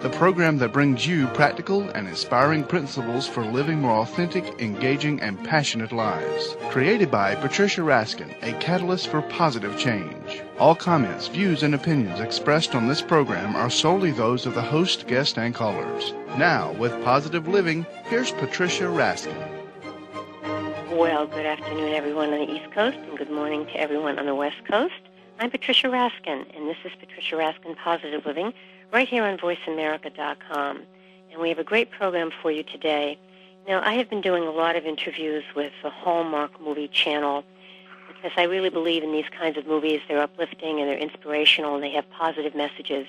the program that brings you practical and inspiring principles for living more authentic, engaging, and passionate lives. Created by Patricia Raskin, a catalyst for positive change. All comments, views, and opinions expressed on this program are solely those of the host, guest, and callers. Now, with Positive Living, here's Patricia Raskin. Well, good afternoon, everyone on the East Coast, and good morning to everyone on the West Coast. I'm Patricia Raskin, and this is Patricia Raskin Positive Living, right here on VoiceAmerica.com. And we have a great program for you today. Now, I have been doing a lot of interviews with the Hallmark Movie Channel because I really believe in these kinds of movies. They're uplifting and they're inspirational and they have positive messages.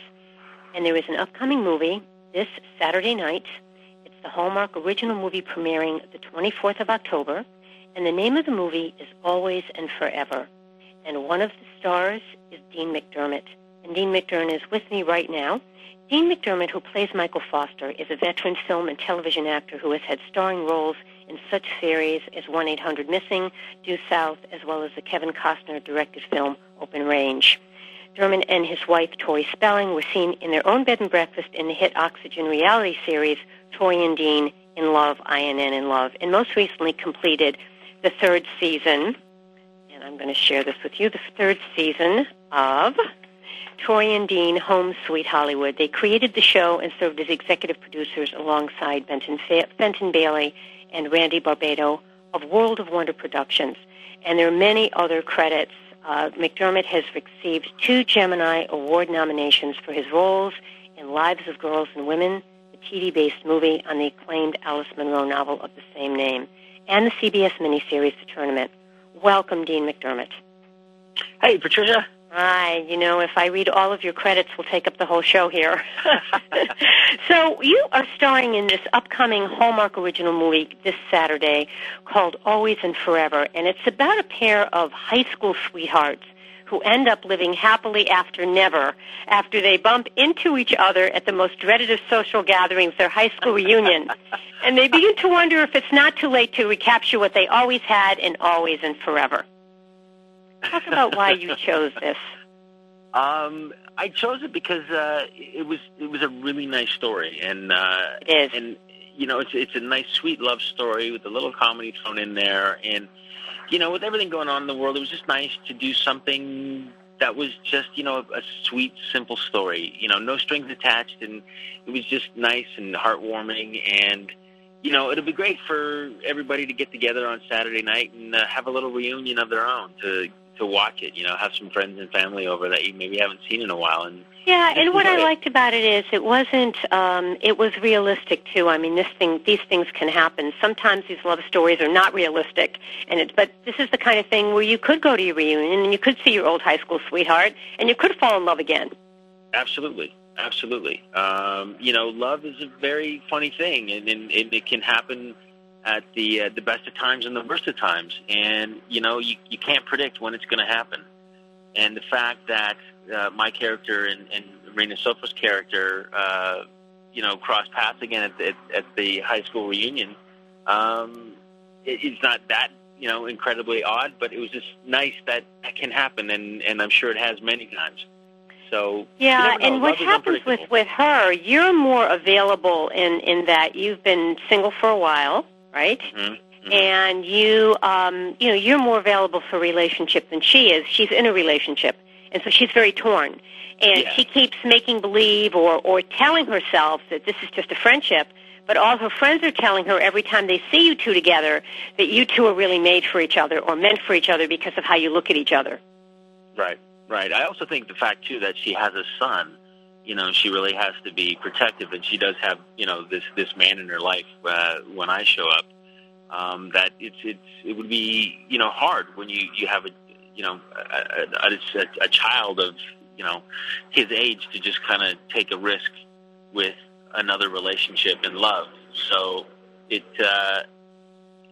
And there is an upcoming movie this Saturday night. It's the Hallmark original movie premiering the 24th of October. And the name of the movie is Always and Forever. And one of the stars is Dean McDermott. And Dean McDermott is with me right now. Dean McDermott, who plays Michael Foster, is a veteran film and television actor who has had starring roles in such series as 1-800 Missing, Due South, as well as the Kevin Costner directed film Open Range. Dermott and his wife, Tori Spelling, were seen in their own bed and breakfast in the hit Oxygen reality series Tori and Dean in Love, INN in Love, and most recently completed the third season, and I'm going to share this with you, the third season of Tori and Dean Home Sweet Hollywood. They created the show and served as executive producers alongside Benton, Fa- Fenton Bailey and Randy Barbato of World of Wonder Productions. And there are many other credits. Uh, McDermott has received two Gemini Award nominations for his roles in Lives of Girls and Women, the TV-based movie on the acclaimed Alice Munro novel of the same name, and the CBS miniseries The Tournament. Welcome, Dean McDermott. Hey, Patricia. Hi, you know, if I read all of your credits, we'll take up the whole show here. so you are starring in this upcoming Hallmark original movie this Saturday called Always and Forever, and it's about a pair of high school sweethearts who end up living happily after never after they bump into each other at the most dreaded of social gatherings, their high school reunion. and they begin to wonder if it's not too late to recapture what they always had and always and forever. Talk about why you chose this. Um, I chose it because uh, it was it was a really nice story, and uh, It is. and you know it's it's a nice sweet love story with a little comedy thrown in there, and you know with everything going on in the world, it was just nice to do something that was just you know a sweet simple story, you know no strings attached, and it was just nice and heartwarming, and you know it'll be great for everybody to get together on Saturday night and uh, have a little reunion of their own to to watch it. You know, have some friends and family over that you maybe haven't seen in a while, and Yeah, and what I Right. liked about it is it wasn't. Um, it was realistic too. I mean, this thing, these things can happen. Sometimes these love stories are not realistic, and it, but this is the kind of thing where you could go to your reunion and you could see your old high school sweetheart, and you could fall in love again. Absolutely, absolutely. Um, you know, love is a very funny thing, and, and, and it can happen at the uh, the best of times and the worst of times. And you know, you you can't predict when it's going to happen. And the fact that uh, my character and, and Rena Sofer's character, uh, you know, cross paths again at the, at the high school reunion, um, it, it's not that you know incredibly odd, but it was just nice that that can happen, and and I'm sure it has many times. So Yeah, and what Love is happens with with her, you're more available in in that you've been single for a while, right? Mhm, mhm. and you um you know you're more available for relationship than she is she's in a relationship and so she's very torn and Yeah. she keeps making believe or or telling herself that this is just a friendship but all her friends are telling her every time they see you two together that you two are really made for each other or meant for each other because of how you look at each other Right, right. I also think the fact too that she has a son, you know, she really has to be protective, and she does have, you know, this this man in her life uh, when I show up. Um, that it's it's it would be you know hard when you you have a you know a, a, a child of you know his age to just kind of take a risk with another relationship and love. So it uh,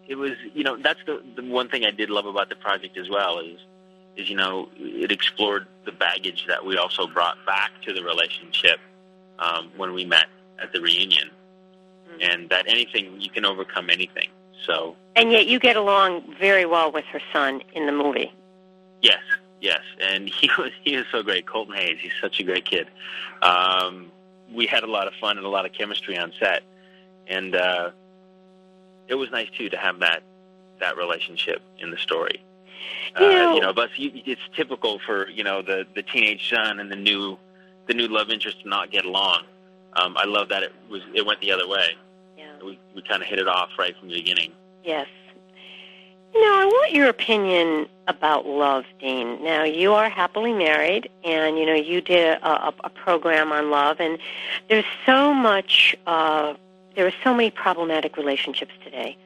it was you know that's the the one thing I did love about the project as well is is you know it explored the baggage that we also brought back to the relationship um, when we met at the reunion, mm-hmm. and that anything you can overcome anything. So and yet you get along very well with her son in the movie. Yes, yes, and he was he was so great. Colton Hayes, he's such a great kid. Um, we had a lot of fun and a lot of chemistry on set, and uh, it was nice too to have that that relationship in the story. You know, uh, you know but it's typical for you know the the teenage son and the new the new love interest to not get along. Um, I love that it was it went the other way. Yeah, we we kind of hit it off right from the beginning. Yes. Now I want your opinion about love, Dean. Now, you are happily married, and you know you did a, a, a program on love, and there's so much. Uh, there are so many problematic relationships today.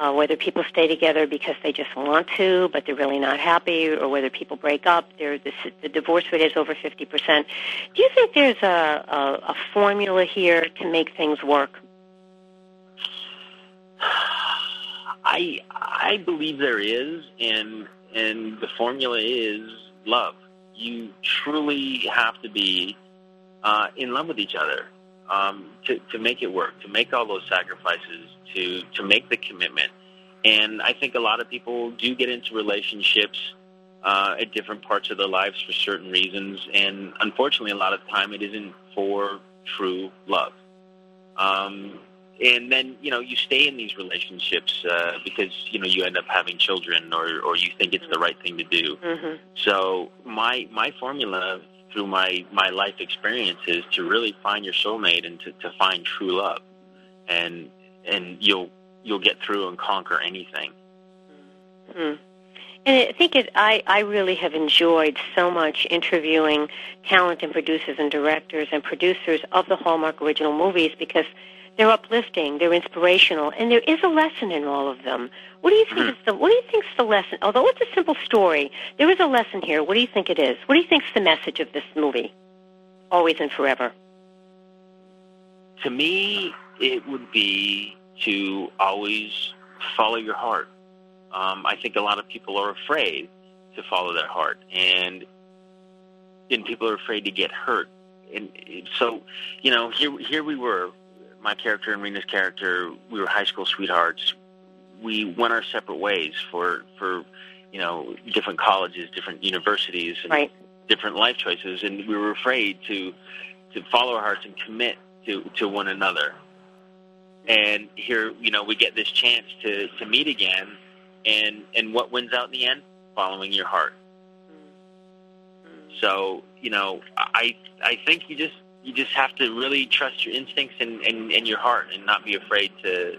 Uh, whether people stay together because they just want to, but they're really not happy, or whether people break up, there the, divorce rate is over fifty percent. Do you think there's a, a, a formula here to make things work? I I believe there is, and and the formula is love. You truly have to be uh, in love with each other um, to to make it work, to make all those sacrifices, to to make the commitment. And I think a lot of people do get into relationships uh, at different parts of their lives for certain reasons, and unfortunately, a lot of the time it isn't for true love. Um, and then you know you stay in these relationships uh, because you know you end up having children or or you think it's the right thing to do. Mm-hmm. So my my formula through my my life experiences to really find your soulmate and to, to find true love, and and you'll you'll get through and conquer anything. Mm-hmm. And I think it, I, I really have enjoyed so much interviewing talent and producers and directors and producers of the Hallmark original movies because they're uplifting, they're inspirational, and there is a lesson in all of them. What do you think mm-hmm. is the What do you think is the lesson? Although it's a simple story, there is a lesson here. What do you think it is? What do you think is the message of this movie? Always and forever. To me, it would be to always follow your heart. Um, I think a lot of people are afraid to follow their heart, and and people are afraid to get hurt. And so, you know, here here we were my character and Rena's character, we were high school sweethearts. We went our separate ways for for you know different colleges, different universities, and right. different life choices, and we were afraid to to follow our hearts and commit to to one another. And here, you know, we get this chance to to meet again, and and what wins out in the end? Following your heart. Mm-hmm. So you know, I I think you just you just have to really trust your instincts and, and, and your heart and not be afraid to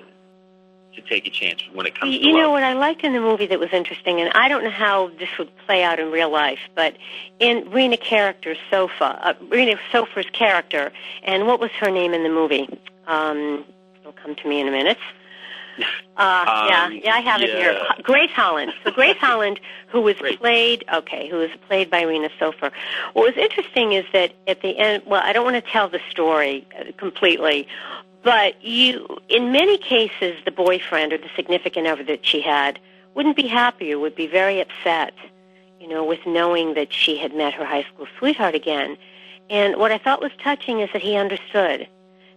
to take a chance when it comes you to You love. know what I liked in the movie that was interesting, and I don't know how this would play out in real life, but in Rena character Sofer, uh, Rena Sofer's character, and what was her name in the movie? Um, it'll come to me in a minute. Uh, um, yeah, yeah, I have yeah. it here. Grace Holland. So Grace Holland, who was Great. played, okay, who was played by Rena Sofer. What was interesting is that at the end, well, I don't want to tell the story uh, completely, but you, in many cases, the boyfriend or the significant other that she had wouldn't be happy or would be very upset, you know, with knowing that she had met her high school sweetheart again. And what I thought was touching is that he understood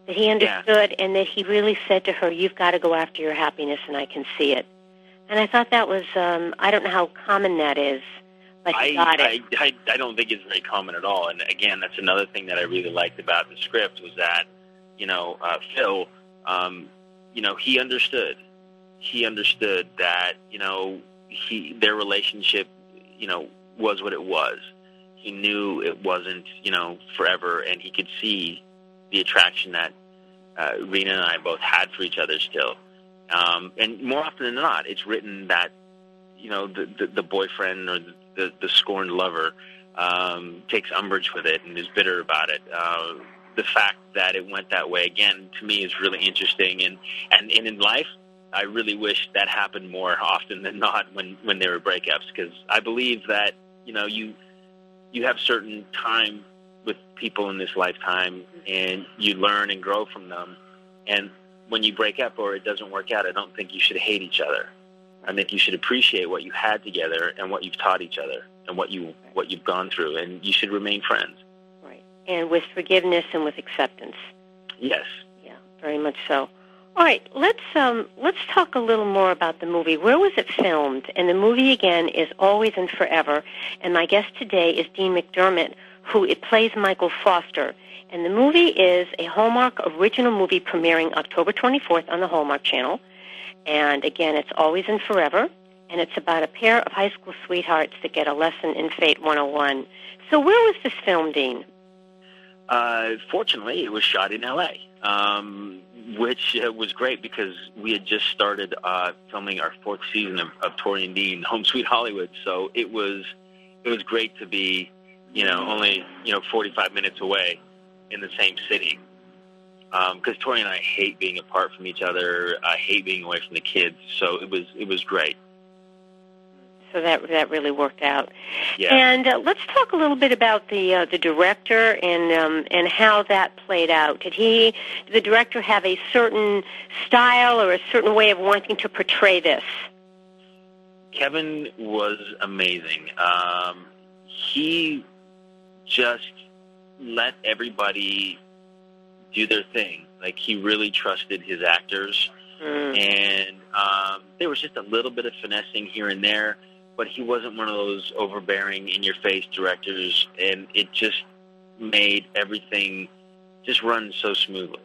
that he understood and that he really said to her, "You've got to go after your happiness, and I can see it." And I thought that was um, I don't know how common that is, but he I, got I, it. I I don't think it's very common at all. And again, that's another thing that I really liked about the script was that you know uh, Phil, um, you know, he understood. He understood that you know he their relationship, you know, was what it was. He knew it wasn't you know forever, and he could see the attraction that uh, Rena and I both had for each other still. Um, and more often than not, it's written that you know the the, the boyfriend or the, the, scorned lover um, takes umbrage with it and is bitter about it. Uh, the fact that it went that way again to me is really interesting, and and, and in life, I really wish that happened more often than not when when there were breakups because I believe that you know you you have certain time with people in this lifetime and you learn and grow from them and when you break up or it doesn't work out I don't think you should hate each other I think you should appreciate what you had together and what you've taught each other and what you what you've gone through and you should remain friends Right. And with forgiveness and with acceptance. yes Yeah, very much so. All right, let's um, let's talk a little more about the movie. Where was it filmed? And the movie again is Always and Forever. And my guest today is Dean McDermott, who it plays Michael Foster. And the movie is a Hallmark original movie premiering October 24th on the Hallmark Channel. And again, it's Always and Forever. And it's about a pair of high school sweethearts that get a lesson in Fate 101. So where was this film, Dean? Uh, fortunately, it was shot in L.A., um, which uh, was great because we had just started uh, filming our fourth season of, of Tori and Dean, Home Sweet Hollywood. So it was it was great to be, you know, only you know 45 minutes away in the same city. Because Tori and I hate being apart from each other. I hate being away from the kids. So it was it was great. So that that really worked out. Yeah. And uh, let's talk a little bit about the uh, the director and um, and how that played out. Did he, did the director, have a certain style or a certain way of wanting to portray this? Kevin was amazing. Um, he just let everybody do their thing. Like he really trusted his actors, Mm. and um, there was just a little bit of finessing here and there, but he wasn't one of those overbearing, in-your-face directors, and it just made everything just run so smoothly.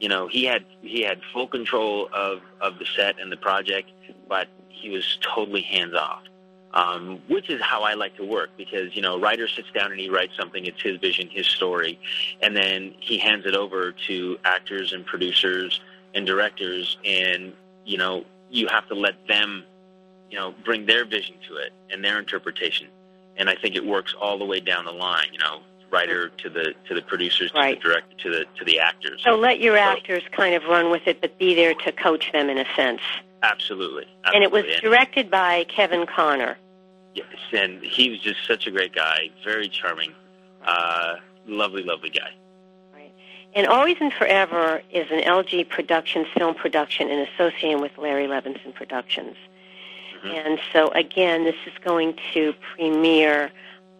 You know, he had he had full control of of the set and the project, but he was totally hands off. Um, which is how I like to work because you know, a writer sits down and he writes something. It's his vision, his story, and then he hands it over to actors and producers and directors, and you know, you have to let them, you know, bring their vision to it and their interpretation. And I think it works all the way down the line. You know, writer to the to the producers, to Right. the director, to the to the actors. So let your So- actors kind of run with it, but be there to coach them in a sense. Absolutely, And it was absolutely. directed by Kevin Connor. Yes, and he was just such a great guy, very charming, uh, lovely, lovely guy. And Always and Forever is an LG Productions film production in association with Larry Levinson Productions. Mhm. And so, again, this is going to premiere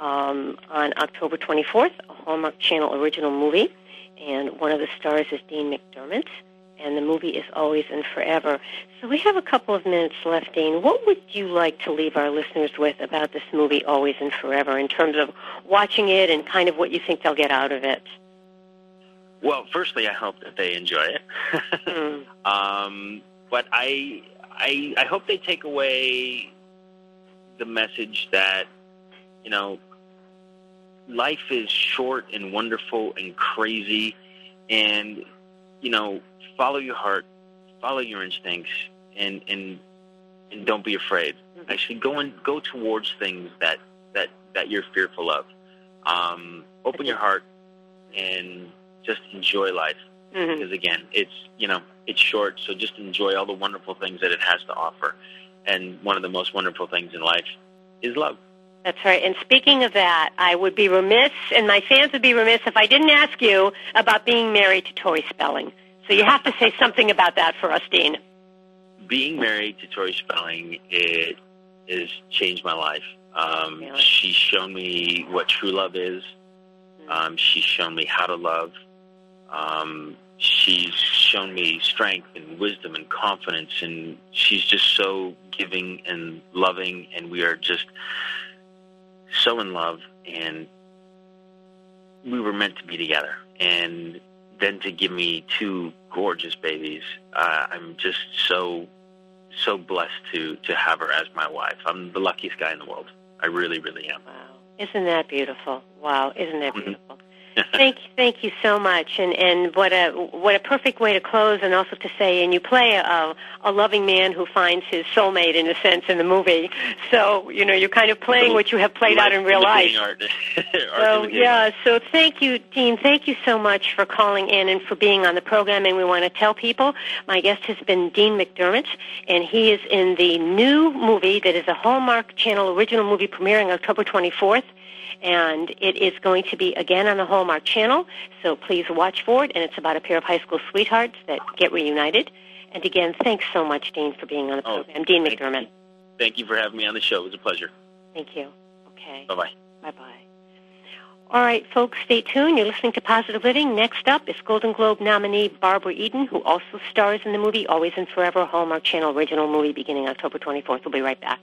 um, on October 24th, a Hallmark Channel original movie. And one of the stars is Dean McDermott. And the movie is Always and Forever. So we have a couple of minutes left, Dean. What would you like to leave our listeners with about this movie, Always and Forever, in terms of watching it and kind of what you think they'll get out of it? Well, firstly, I hope that they enjoy it. Hmm. um, but I, I, I hope they take away the message that you know life is short and wonderful and crazy, and you know follow your heart, follow your instincts, and and and don't be afraid. Mhm. Actually, go and go towards things that that that you're fearful of. Um, open your heart and just enjoy life Mhm. because again, it's you know it's short, so just enjoy all the wonderful things that it has to offer. And one of the most wonderful things in life is love. That's right. And speaking of that, I would be remiss, and my fans would be remiss if I didn't ask you about being married to Tori Spelling. So you have to say something about that for us, Dean. Being married to Tori Spelling, it has changed my life. Um, Really? She's shown me what true love is. Um, she's shown me how to love. Um, she's shown me strength and wisdom and confidence, and she's just so giving and loving, and we are just so in love, and we were meant to be together. And then to give me two gorgeous babies, uh, I'm just so so blessed to to have her as my wife. I'm the luckiest guy in the world. I really, really am. Wow. Isn't that beautiful? Wow, isn't that Mhm. beautiful? Thank you, thank you so much, and and what a what a perfect way to close, and also to say, and you play a a loving man who finds his soulmate in a sense in the movie. So you know you're kind of playing what you have played out in real life. Art. so yeah, so thank you, Dean. Thank you so much for calling in and for being on the program. And we want to tell people my guest has been Dean McDermott, and he is in the new movie that is a Hallmark Channel original movie premiering October 24th and it is going to be again on the Hallmark Channel. So please watch for it. And it's about a pair of high school sweethearts that get reunited. And again, thanks so much, Dean, for being on the program. oh, program. Dean McDermott. You. Thank you for having me on the show. It was a pleasure. Thank you. Okay. Bye bye. Bye bye. All right, folks, stay tuned. You're listening to Positive Living. Next up is Golden Globe nominee Barbara Eden, who also stars in the movie Always and Forever, Hallmark Channel original movie beginning October 24th. We'll be right back.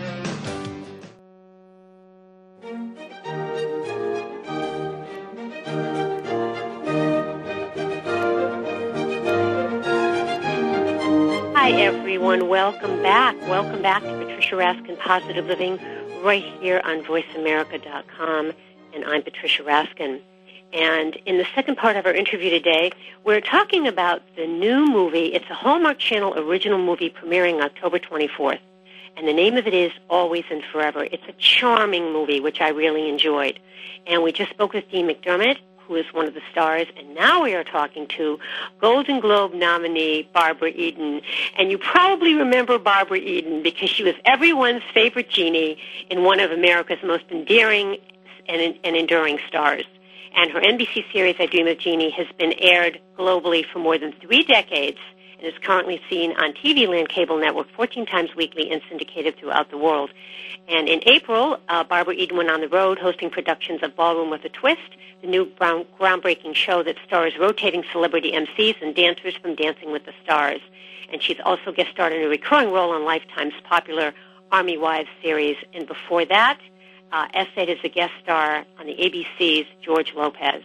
Welcome back. Welcome back to Patricia Raskin Positive Living right here on VoiceAmerica.com. And I'm Patricia Raskin. And in the second part of our interview today, we're talking about the new movie. It's a Hallmark Channel original movie premiering October 24th. And the name of it is Always and Forever. It's a charming movie, which I really enjoyed. And we just spoke with Dean McDermott, who is one of the stars, and now we are talking to Golden Globe nominee Barbara Eden. And you probably remember Barbara Eden because she was everyone's favorite genie in one of America's most endearing and, and enduring stars. And her NBC series, I Dream of Jeannie, has been aired globally for more than three decades and is currently seen on TV Land Cable Network 14 times weekly and syndicated throughout the world. And in April, uh, Barbara Eden went on the road hosting productions of Ballroom with a Twist, the new groundbreaking show that stars rotating celebrity MCs and dancers from Dancing with the Stars. And she's also guest starred in a recurring role on Lifetime's popular Army Wives series. And before that, uh, essayed as a guest star on the ABC's George Lopez.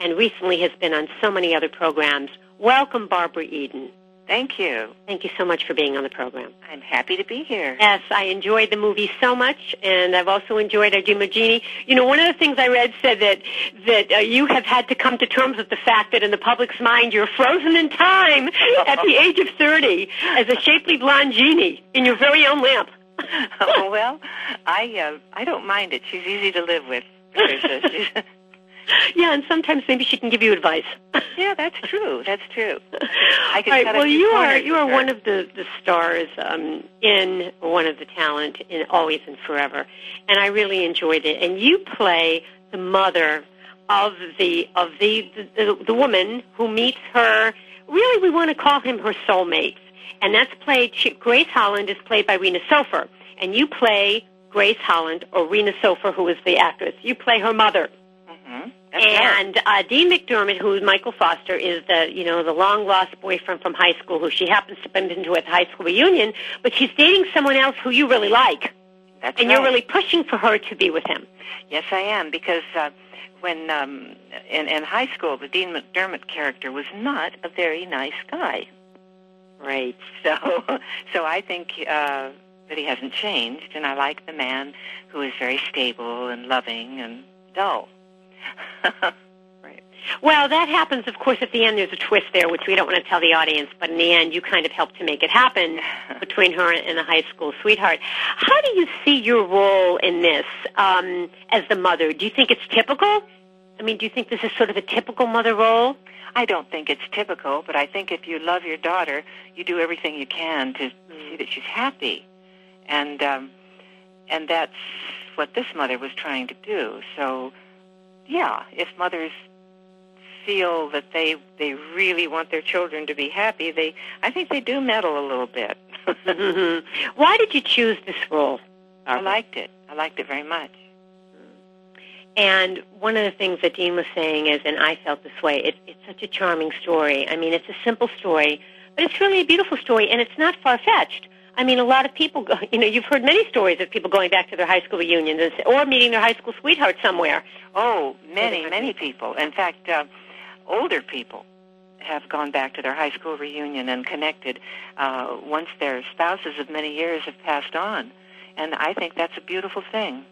And recently has been on so many other programs. Welcome, Barbara Eden. Thank you. Thank you so much for being on the program. I'm happy to be here. Yes, I enjoyed the movie so much, and I've also enjoyed I Dream of Jeannie. You know, one of the things I read said that that uh, you have had to come to terms with the fact that in the public's mind you're frozen in time at the age of 30 as a shapely blonde genie in your very own lamp. oh well, I uh, I don't mind it. She's easy to live with. Yeah, and sometimes maybe she can give you advice. Yeah, that's true. That's true. I could right, well, you are you are one of the the stars um, in one of the talent in Always and Forever, and I really enjoyed it. And you play the mother of the of the the, the, the woman who meets her. Really, we want to call him her soulmate, and that's played. She, Grace Holland is played by Rena Sofer, and you play Grace Holland or Rena Sofer, who is the actress. You play her mother. Mhm. That's right. And uh, Dean McDermott, who Michael Foster, is the you know the long lost boyfriend from high school who she happens to bump into at the high school reunion, but she's dating someone else who you really like, That's and right. you're really pushing for her to be with him. Yes, I am because uh, when um, in, in high school, the Dean McDermott character was not a very nice guy. Right. So, so I think uh, that he hasn't changed, and I like the man who is very stable and loving and dull. Well, that happens, of course, at the end. There's a twist there, which we don't want to tell the audience, but in the end, you kind of help to make it happen between her and the high school sweetheart. How do you see your role in this um, as the mother? Do you think it's typical? I mean, do you think this is sort of a typical mother role? I don't think it's typical, but I think if you love your daughter, you do everything you can to see that she's happy, and um, and that's what this mother was trying to do. So, yeah, if mothers feel that they they really want their children to be happy, they I think they do meddle a little bit. Why did you choose this role? I liked it. I liked it very much. Mm. And one of the things that Dean was saying is, and I felt this way, it, it's such a charming story. I mean, it's a simple story, but it's really a beautiful story, and it's not far-fetched. I mean, a lot of people, go, you know, you've heard many stories of people going back to their high school reunions and, or meeting their high school sweetheart somewhere. Oh, many, many people. In fact, uh, older people have gone back to their high school reunion and connected uh, once their spouses of many years have passed on. And I think that's a beautiful thing.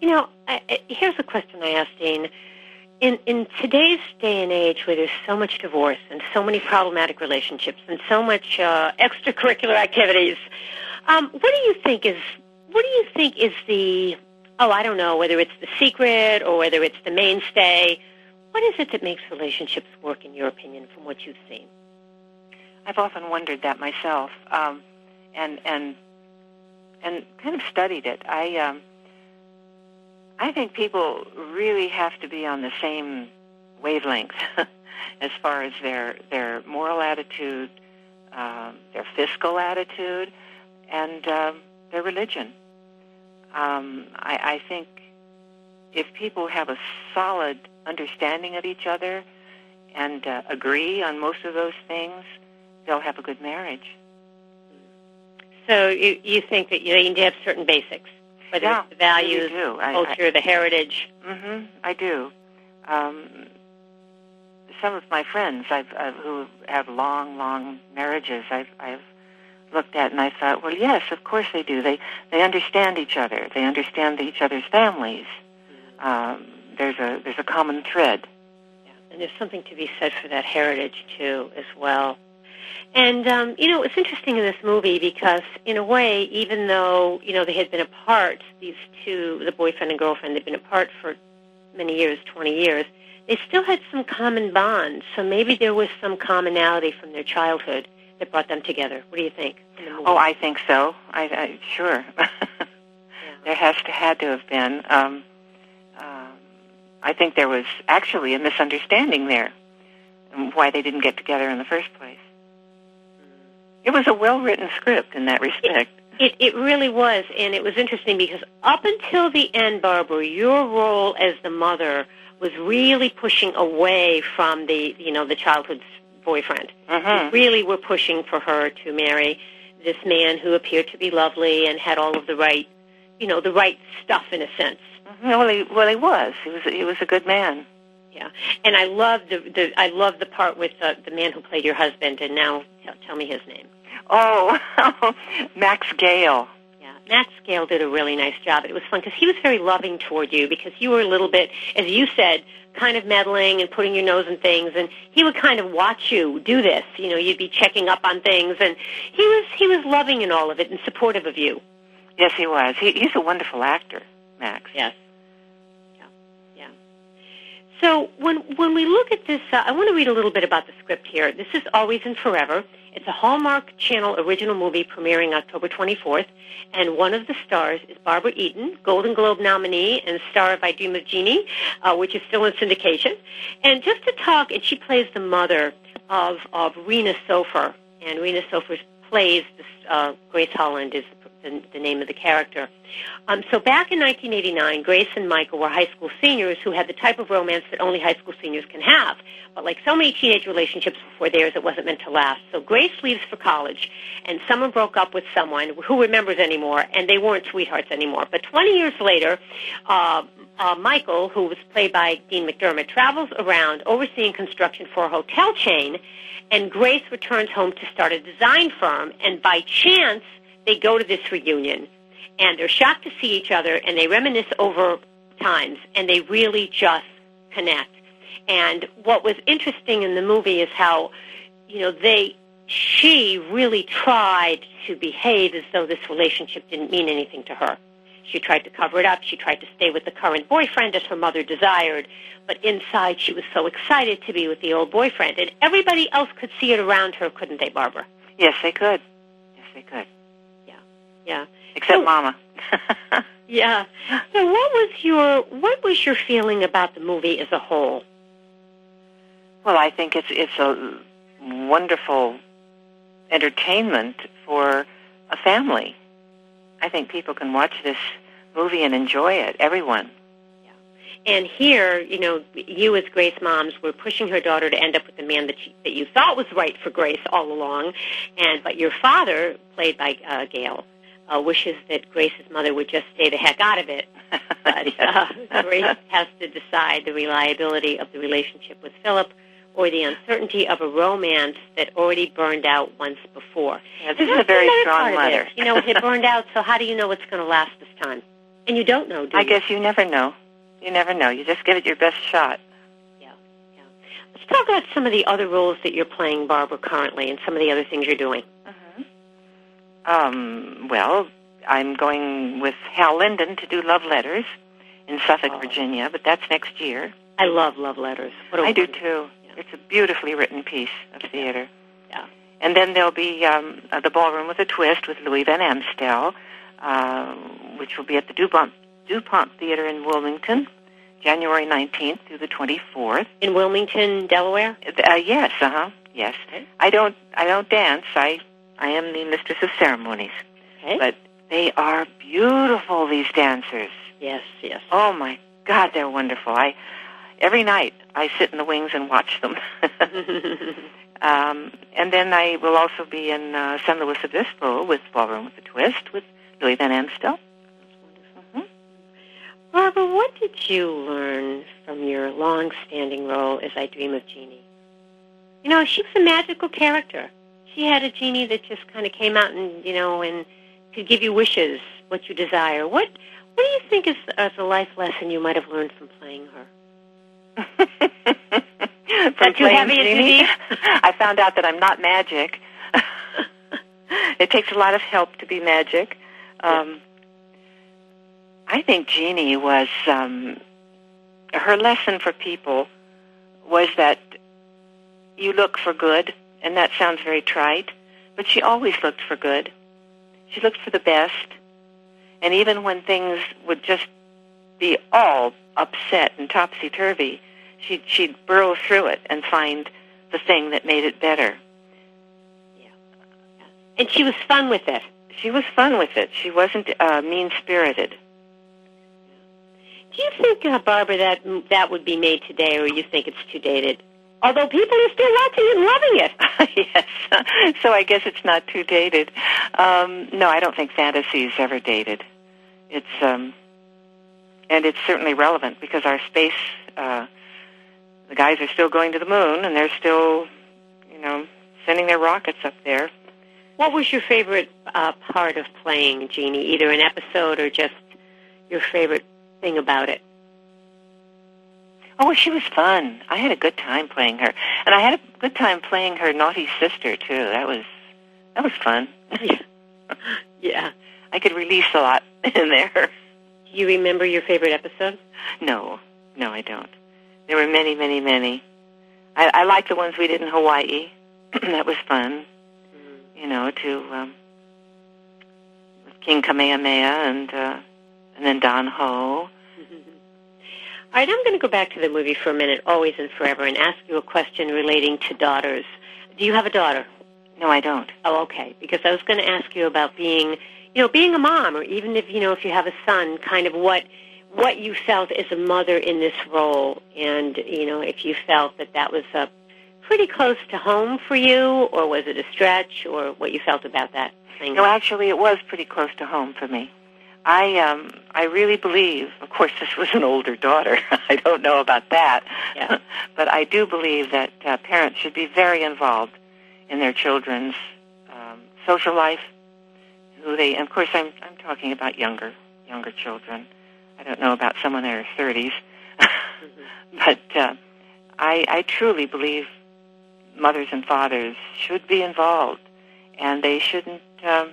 You know, I, I, here's a question I asked Dean. In in today's day and age, where there's so much divorce and so many problematic relationships and so much uh, extracurricular activities, um, what do you think is what do you think is the oh I don't know whether it's the secret or whether it's the mainstay. What is it that makes relationships work, in your opinion, from what you've seen? I've often wondered that myself, um, and and and kind of studied it. I um, I think people really have to be on the same wavelength as far as their their moral attitude, um, their fiscal attitude, and um, their religion. Um, I, I think if people have a solid understanding of each other and uh, agree on most of those things, they'll have a good marriage. So you you think that they need to have certain basics, whether Yeah, it's the values, I do. I- culture, the heritage. hmm I do. Um, some of my friends I've, I've, who have long, long marriages, I've, I've looked at and I thought, well, yes, of course they do. They they understand each other. They understand each other's families. Um, there's a there's a common thread. Yeah. And there's something to be said for that heritage too, as well. And um, you know, it's interesting in this movie because, in a way, even though you know they had been apart, these two, the boyfriend and girlfriend, they'd been apart for many years, twenty years. They still had some common bonds. So maybe there was some commonality from their childhood that brought them together. What do you think? in the movie? Oh, I think so. I, I sure. there has to had to have been. Um, um, I think there was actually a misunderstanding there, why they didn't get together in the first place. It was a well-written script in that respect. It, it really was, and it was interesting because up until the end, Barbara, your role as the mother was really pushing away from the, you know, the childhood boyfriend. Mhm. You really were pushing for her to marry this man who appeared to be lovely and had all of the right, you know, the right stuff in a sense. Mhm. Well, he, well, he was. He was. He was a good man. Yeah, and I love the, the I love the part with uh, the man who played your husband, and now tell, tell me his name. Oh, Max Gail. Yeah, Max Gail did a really nice job. It was fun because he was very loving toward you because you were a little bit, as you said, kind of meddling and putting your nose in things, and he would kind of watch you do this. You know, you'd be checking up on things, and he was he was loving in all of it and supportive of you. Yes, he was. He, he's a wonderful actor, Max. Yes. So when when we look at this, uh, I want to read a little bit about the script here. This is Always and Forever. It's a Hallmark Channel original movie premiering October 24th, and one of the stars is Barbara Eden, Golden Globe nominee and star of I Dream of Jeannie, uh, which is still in syndication. And just to talk, and she plays the mother of of Rena Sofer, and Rena Sofer plays this, uh, Grace Holland is the, the name of the character. Um, so back in 1989, Grace and Michael were high school seniors who had the type of romance that only high school seniors can have. But like so many teenage relationships before theirs, it wasn't meant to last. So Grace leaves for college, and someone broke up with someone who remembers anymore, and they weren't sweethearts anymore. But 20 years later, uh, uh, Michael, who was played by Dean McDermott, travels around overseeing construction for a hotel chain, and Grace returns home to start a design firm, and by chance, they go to this reunion and they're shocked to see each other and they reminisce over times and they really just connect. And what was interesting in the movie is how, you know, they, she really tried to behave as though this relationship didn't mean anything to her. She tried to cover it up. She tried to stay with the current boyfriend as her mother desired. But inside, she was so excited to be with the old boyfriend. And everybody else could see it around her, couldn't they, Barbara? Yes, they could. Yes, they could. Yeah. Except So- Mama. Yeah. So what was your what was your feeling about the movie as a whole? Well, I think it's it's a wonderful entertainment for a family. I think people can watch this movie and enjoy it. Everyone. And here, you know, you as Grace moms were pushing her daughter to end up with the man that, she, that you thought was right for Grace all along, and but your father, played by uh, Gail, uh, wishes that Grace's mother would just stay the heck out of it. But uh, Grace has to decide the reliability of the relationship with Philip or the uncertainty of a romance that already burned out once before. Yeah, this is a very strong mother. You know, it burned out, so how do you know it's going to last this time? And you don't know, do I you? guess you never know. You never know. You just give it your best shot. Let's talk about some of the other roles that you're playing, Barbara, currently, and some of the other things you're doing. Um, well, I'm going with Hal Linden to do Love Letters in Suffolk, Oh. Virginia, but that's next year. I love love letters. I do too. It's a beautifully written piece of theater. Yeah. And then there'll be um, uh, the Ballroom with a Twist with Louis Van Amstel, uh, which will be at the DuPont, DuPont Theater in Wilmington, January 19th through the 24th. In Wilmington, Delaware. Uh, yes, uh huh. Yes. Okay. I don't. I don't dance. I. I am the mistress of ceremonies. Okay. But they are beautiful. These dancers. yes, yes. Oh my God, they're wonderful. I. Every night I sit in the wings and watch them. um, and then I will also be in uh, San Luis Obispo with Ballroom with a Twist with Louis Van Amstel. Barbara, what did you learn from your long-standing role as I Dream of Jeannie? You know, she was a magical character. She had a genie that just kind of came out and you know and could give you wishes, what you desire. What What do you think is, is a life lesson you might have learned from playing her? From too playing heavy too Jeannie. I found out that I'm not magic. it takes a lot of help to be magic. Um, I think Jeannie was um, her lesson for people was that you look for good, and that sounds very trite, but she always looked for good. She looked for the best, and even when things would just be all upset and topsy turvy, she'd she'd burrow through it and find the thing that made it better. Yeah. And she was fun with it. She was fun with it. She wasn't uh, mean spirited. Do you think, uh, Barbara, that that would be made today, or you think it's too dated? Although people are still watching and loving it. yes. So I guess it's not too dated. Um, no, I don't think fantasy is ever dated. It's um, and it's certainly relevant because our space, uh, the guys are still going to the moon, and they're still, you know, sending their rockets up there. What was your favorite uh, part of playing Jeannie, either an episode or just your favorite thing about it? Oh, she was fun. I had a good time playing her, and I had a good time playing her naughty sister too. That was that was fun. Yeah. yeah. I could release a lot in there. Do you remember your favorite episode? No, no, I don't. There were many, many, many. I, I like the ones we did in Hawaii. that was fun. Mm-hmm. You know, to um, with King Kamehameha and uh, and then Don Ho. All right, I'm going to go back to the movie for a minute, Always and Forever, and ask you a question relating to daughters. Do you have a daughter? No, I don't. Oh, okay. Because I was going to ask you about being, you know, being a mom, or even if you know if you have a son, kind of what what you felt as a mother in this role, and you know if you felt that that was uh, pretty close to home for you, or was it a stretch, or what you felt about that thing. No, actually, it was pretty close to home for me. I um, I really believe. Of course, this was an older daughter. I don't know about that, Yeah. but I do believe that uh, parents should be very involved in their children's um, social life. Who they, and of course, I'm I'm talking about younger younger children. I don't know about someone in their 30s, but uh, I I truly believe mothers and fathers should be involved, and they shouldn't. Um,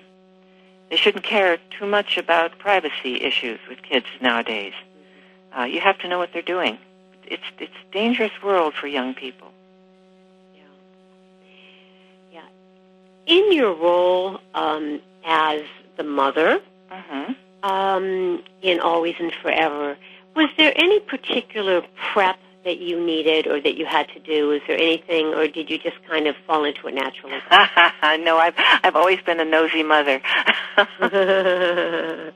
they shouldn't care too much about privacy issues with kids nowadays. Uh, you have to know what they're doing. It's it's a dangerous world for young people. Yeah. yeah. In your role um, as the mother Mm-hmm. um, in Always and Forever, was there any particular prep that you needed or that you had to do? Was there anything, or did you just kind of fall into it naturally? no, I've I've always been a nosy mother.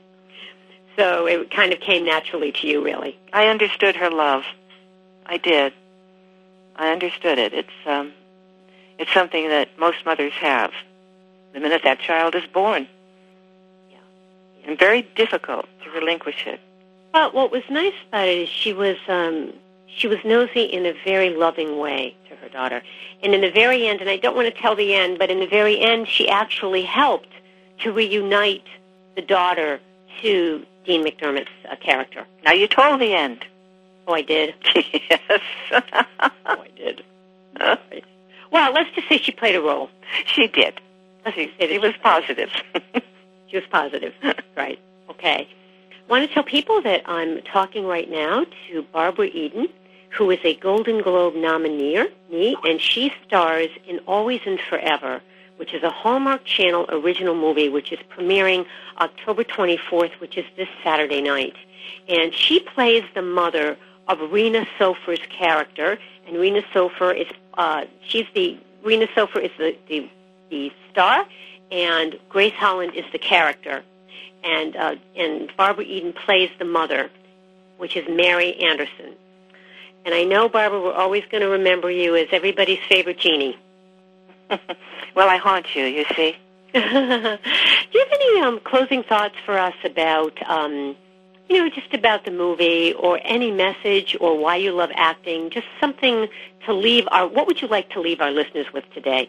so it kind of came naturally to you, really. I understood her love. I did. I understood it. It's um, it's something that most mothers have. The minute that child is born, Yeah. and very difficult to relinquish it. But what was nice about it is she was um, she was nosy in a very loving way to her daughter, and in the very end, and I don't want to tell the end, but in the very end, she actually helped to reunite the daughter to Dean McDermott's uh, character. Now you told the end. Oh, I did. yes. Oh, I did. Well, let's just say she played a role. she did. Let's She, say she was played- positive. She was positive. right. Okay. I want to tell people that I'm talking right now to Barbara Eden, who is a Golden Globe nominee, and she stars in Always and Forever, which is a Hallmark Channel original movie, which is premiering October 24th, which is this Saturday night. And she plays the mother of Rena Sofer's character, and Rena Sofer is uh, she's the Rena Sofer is the, the the star, and Grace Holland is the character, and uh, and Barbara Eden plays the mother, which is Mary Anderson. And I know, Barbara, we're always going to remember you as everybody's favorite genie. well, I haunt you, you see. Do you have any um, closing thoughts for us about, um, you know, just about the movie or any message or why you love acting? Just something to leave our. What would you like to leave our listeners with today?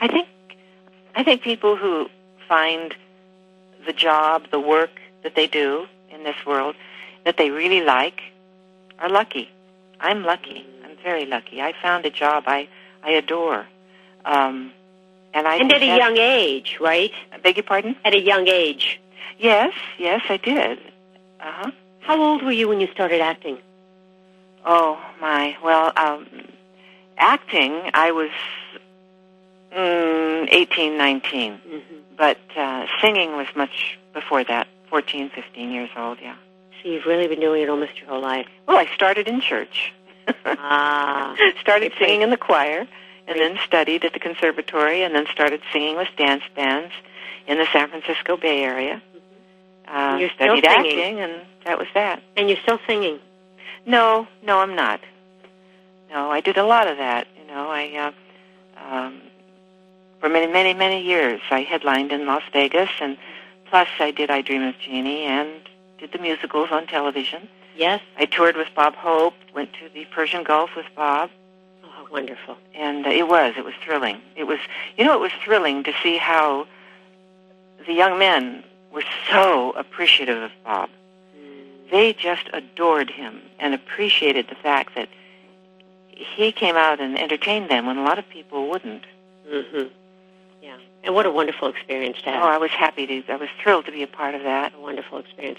I think I think people who find the job, the work that they do in this world that they really like are lucky. I'm lucky. I'm very lucky. I found a job I I adore. Um, and I and at a young age, right? I beg your pardon? At a young age. Yes, yes, I did. Uh huh. How old were you when you started acting? Oh my. Well, um, acting, I was mm, 18, 19. Mm-hmm. But uh, singing was much before that, 14, 15 years old, yeah. So you've really been doing it almost your whole life. Well, I started in church. Ah. started singing in the choir, and then studied at the conservatory, and then started singing with dance bands in the San Francisco Bay Area. Uh, you're still studied singing. acting, and that was that. And you're still singing. No, no, I'm not. No, I did a lot of that. You know, I uh, um, for many, many, many years I headlined in Las Vegas, and plus I did I Dream of Jeannie and did the musicals on television. Yes? I toured with Bob Hope, went to the Persian Gulf with Bob, Oh, wonderful. and uh, it was it was thrilling. It was you know it was thrilling to see how the young men were so appreciative of Bob. They just adored him and appreciated the fact that he came out and entertained them when a lot of people wouldn't. Mm-hmm. Yeah. And what a wonderful experience to have. Oh, I was happy to. I was thrilled to be a part of that. a wonderful experience.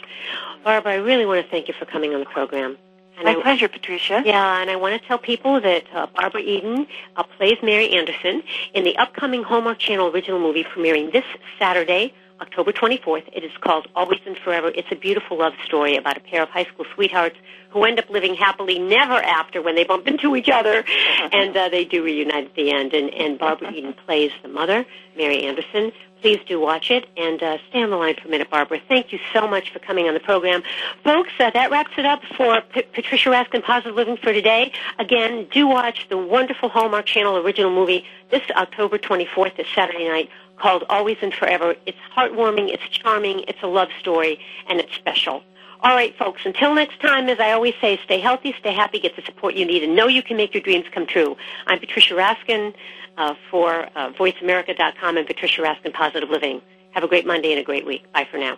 Barbara, I really want to thank you for coming on the program. And My I, pleasure, Patricia. Yeah, and I want to tell people that uh, Barbara Eden uh, plays Mary Anderson in the upcoming Hallmark Channel original movie premiering this Saturday, October 24th. It is called Always and Forever. It's a beautiful love story about a pair of high school sweethearts who end up living happily never after when they bump into each other, and uh, they do reunite at the end. And, and Barbara Eden plays the mother, Mary Anderson. Please do watch it and uh, stay on the line for a minute, Barbara. Thank you so much for coming on the program. Folks, uh, that wraps it up for P- Patricia Raskin Positive Living for today. Again, do watch the wonderful Hallmark Channel original movie this October 24th, this Saturday night, called Always and Forever. It's heartwarming, it's charming, it's a love story, and it's special. All right, folks, until next time, as I always say, stay healthy, stay happy, get the support you need, and know you can make your dreams come true. I'm Patricia Raskin uh, for uh, VoiceAmerica.com and Patricia Raskin Positive Living. Have a great Monday and a great week. Bye for now.